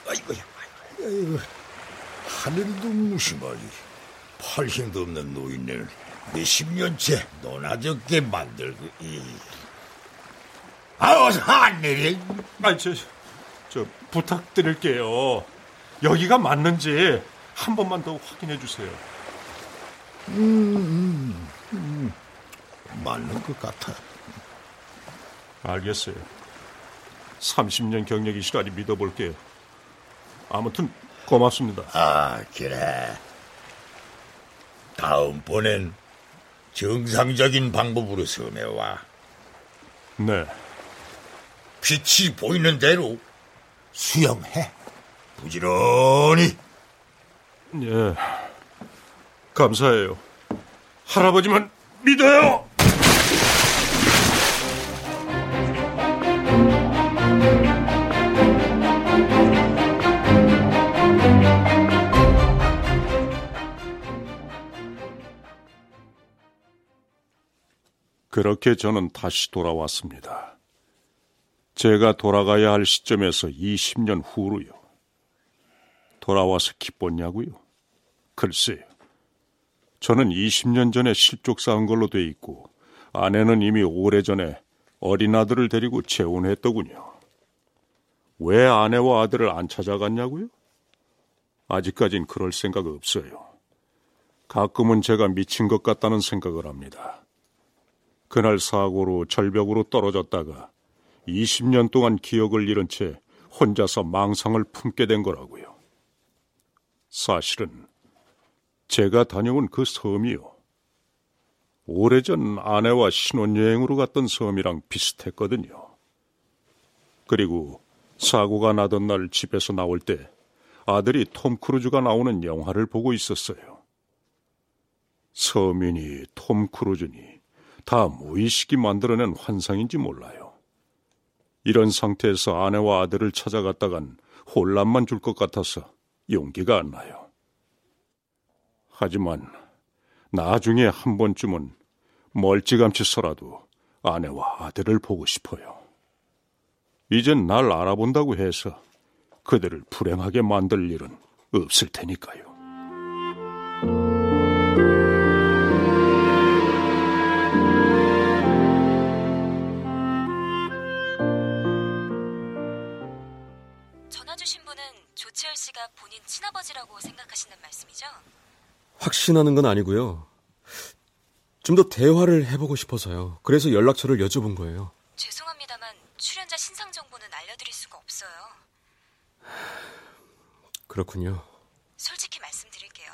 아이고야, 아이고, 하늘도 무심하지. 팔 힘도 없는 노인네를 몇십 년째 논아적게 만들고 이. 아 어서 안 내려. 아, 저, 저 부탁드릴게요. 여기가 맞는지 한 번만 더 확인해 주세요. 음, 음, 음. 맞는 것 같아. 알겠어요. 30년 경력이시라니 믿어볼게요. 아무튼 고맙습니다. 아, 그래. 다음번엔 정상적인 방법으로 섬에 와. 네. 빛이 보이는 대로 수영해. 부지런히. 예. 감사해요. 할아버지만 믿어요! 그렇게 저는 다시 돌아왔습니다. 제가 돌아가야 할 시점에서 20년 후로요. 돌아와서 기뻤냐고요? 글쎄요. 저는 20년 전에 실족 사한 걸로 돼 있고 아내는 이미 오래전에 어린 아들을 데리고 재혼했더군요. 왜 아내와 아들을 안 찾아갔냐고요? 아직까진 그럴 생각 없어요. 가끔은 제가 미친 것 같다는 생각을 합니다. 그날 사고로 절벽으로 떨어졌다가 20년 동안 기억을 잃은 채 혼자서 망상을 품게 된 거라고요. 사실은 제가 다녀온 그 섬이요. 오래전 아내와 신혼여행으로 갔던 섬이랑 비슷했거든요. 그리고 사고가 나던 날 집에서 나올 때 아들이 톰 크루즈가 나오는 영화를 보고 있었어요. 서민이 톰 크루즈니 다 무의식이 만들어낸 환상인지 몰라요. 이런 상태에서 아내와 아들을 찾아갔다간 혼란만 줄 것 같아서 용기가 안 나요. 하지만 나중에 한 번쯤은 멀찌감치서라도 아내와 아들을 보고 싶어요. 이젠 날 알아본다고 해서 그들을 불행하게 만들 일은 없을 테니까요. 씨가 본인 친아버지라고 생각하신단 말씀이죠? 확신하는 건 아니고요. 좀 더 대화를 해보고 싶어서요. 그래서 연락처를 여쭤본 거예요. 죄송합니다만 출연자 신상 정보는 알려드릴 수가 없어요. 그렇군요. 솔직히 말씀드릴게요.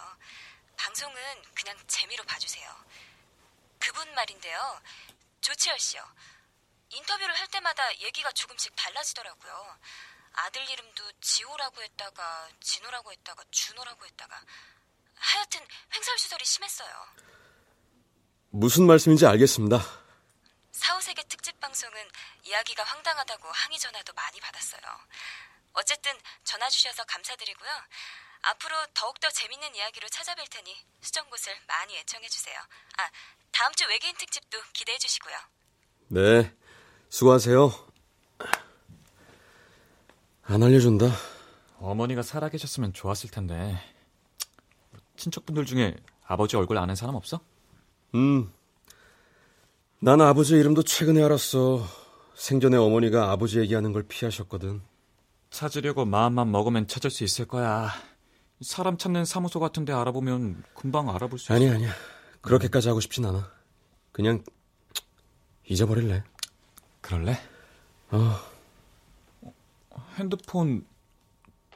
방송은 그냥 재미로 봐주세요. 그분 말인데요. 조치열 씨요. 인터뷰를 할 때마다 얘기가 조금씩 달라지더라고요. 아들 이름도 지호라고 했다가 진호라고 했다가 준호라고 했다가 하여튼 횡설수설이 심했어요. 무슨 말씀인지 알겠습니다. 사후세계 특집 방송은 이야기가 황당하다고 항의 전화도 많이 받았어요. 어쨌든 전화 주셔서 감사드리고요. 앞으로 더욱더 재밌는 이야기로 찾아뵐 테니 수정굿을 많이 애청해 주세요. 아, 다음 주 외계인 특집도 기대해 주시고요. 네, 수고하세요. 안 알려준다. 어머니가 살아계셨으면 좋았을 텐데. 친척분들 중에 아버지 얼굴 아는 사람 없어? 음. 난 아버지 이름도 최근에 알았어. 생전에 어머니가 아버지 얘기하는 걸 피하셨거든. 찾으려고 마음만 먹으면 찾을 수 있을 거야. 사람 찾는 사무소 같은 데 알아보면 금방 알아볼 수 있어. 아니, 아니야. 그렇게까지 하고 싶진 않아. 그냥 잊어버릴래. 그럴래? 어. 핸드폰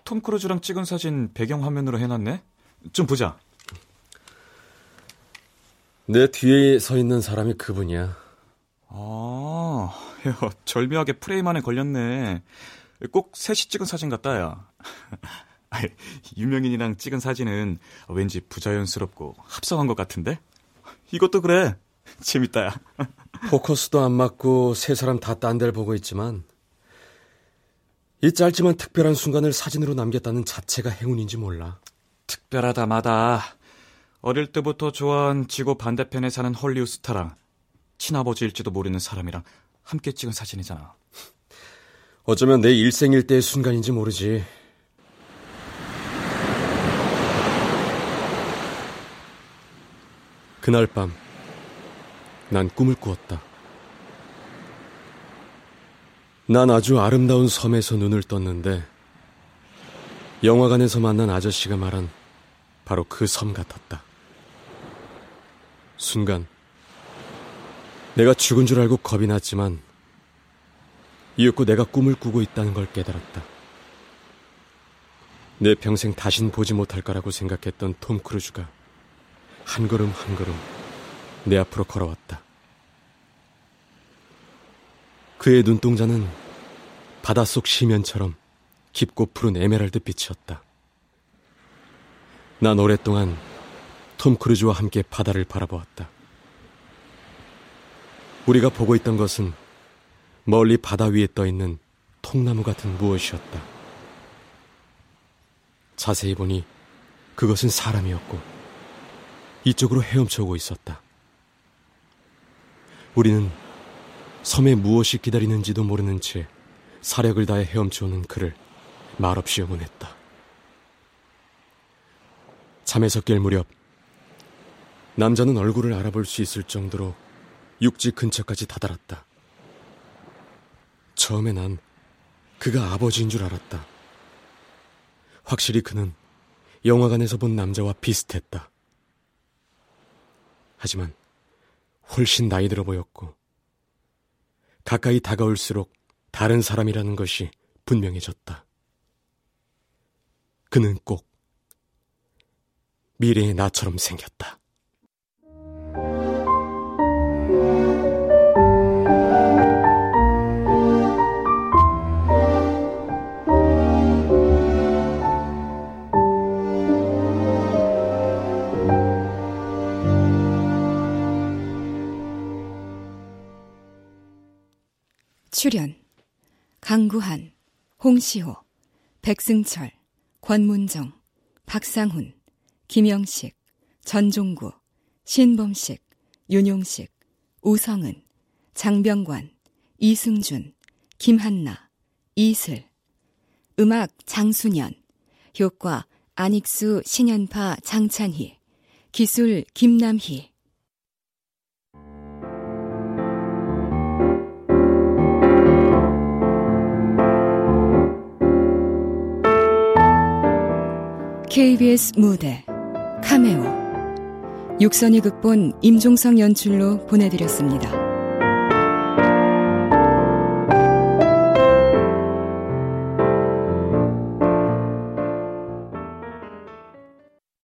톰 크루즈랑 찍은 사진 배경 화면으로 해놨네. 좀 보자. 내 뒤에 서 있는 사람이 그분이야. 아, 야, 절묘하게 프레임 안에 걸렸네. 꼭 셋이 찍은 사진 같다, 야. 유명인이랑 찍은 사진은 왠지 부자연스럽고 합성한 것 같은데? 이것도 그래. 재밌다, 야. 포커스도 안 맞고 세 사람 다 딴 데를 보고 있지만 이 짧지만 특별한 순간을 사진으로 남겼다는 자체가 행운인지 몰라. 특별하다 마다. 어릴 때부터 좋아한 지구 반대편에 사는 헐리우드 스타랑 친아버지일지도 모르는 사람이랑 함께 찍은 사진이잖아. 어쩌면 내 일생일 대의 순간인지 모르지. 그날 밤, 난 꿈을 꾸었다. 난 아주 아름다운 섬에서 눈을 떴는데, 영화관에서 만난 아저씨가 말한 바로 그 섬 같았다. 순간, 내가 죽은 줄 알고 겁이 났지만, 이윽고 내가 꿈을 꾸고 있다는 걸 깨달았다. 내 평생 다신 보지 못할 거라고 생각했던 톰 크루즈가 한 걸음 한 걸음 내 앞으로 걸어왔다. 그의 눈동자는 바닷속 심연처럼 깊고 푸른 에메랄드 빛이었다. 난 오랫동안 톰 크루즈와 함께 바다를 바라보았다. 우리가 보고 있던 것은 멀리 바다 위에 떠 있는 통나무 같은 무엇이었다. 자세히 보니 그것은 사람이었고 이쪽으로 헤엄쳐 오고 있었다. 우리는 섬에 무엇이 기다리는지도 모르는 채 사력을 다해 헤엄쳐 오는 그를 말없이 응원했다. 잠에서 깰 무렵 남자는 얼굴을 알아볼 수 있을 정도로 육지 근처까지 다다랐다. 처음에 난 그가 아버지인 줄 알았다. 확실히 그는 영화관에서 본 남자와 비슷했다. 하지만 훨씬 나이 들어 보였고 가까이 다가올수록 다른 사람이라는 것이 분명해졌다. 그는 꼭 미래의 나처럼 생겼다. 출연 강구한, 홍시호, 백승철, 권문정, 박상훈, 김영식, 전종구, 신범식, 윤용식, 우성은, 장병관, 이승준, 김한나, 이슬. 음악 장순현 효과 안익수, 신현파, 장찬희 기술 김남희 KBS 무대 카메오 육선이 극본 임종성 연출로 보내드렸습니다.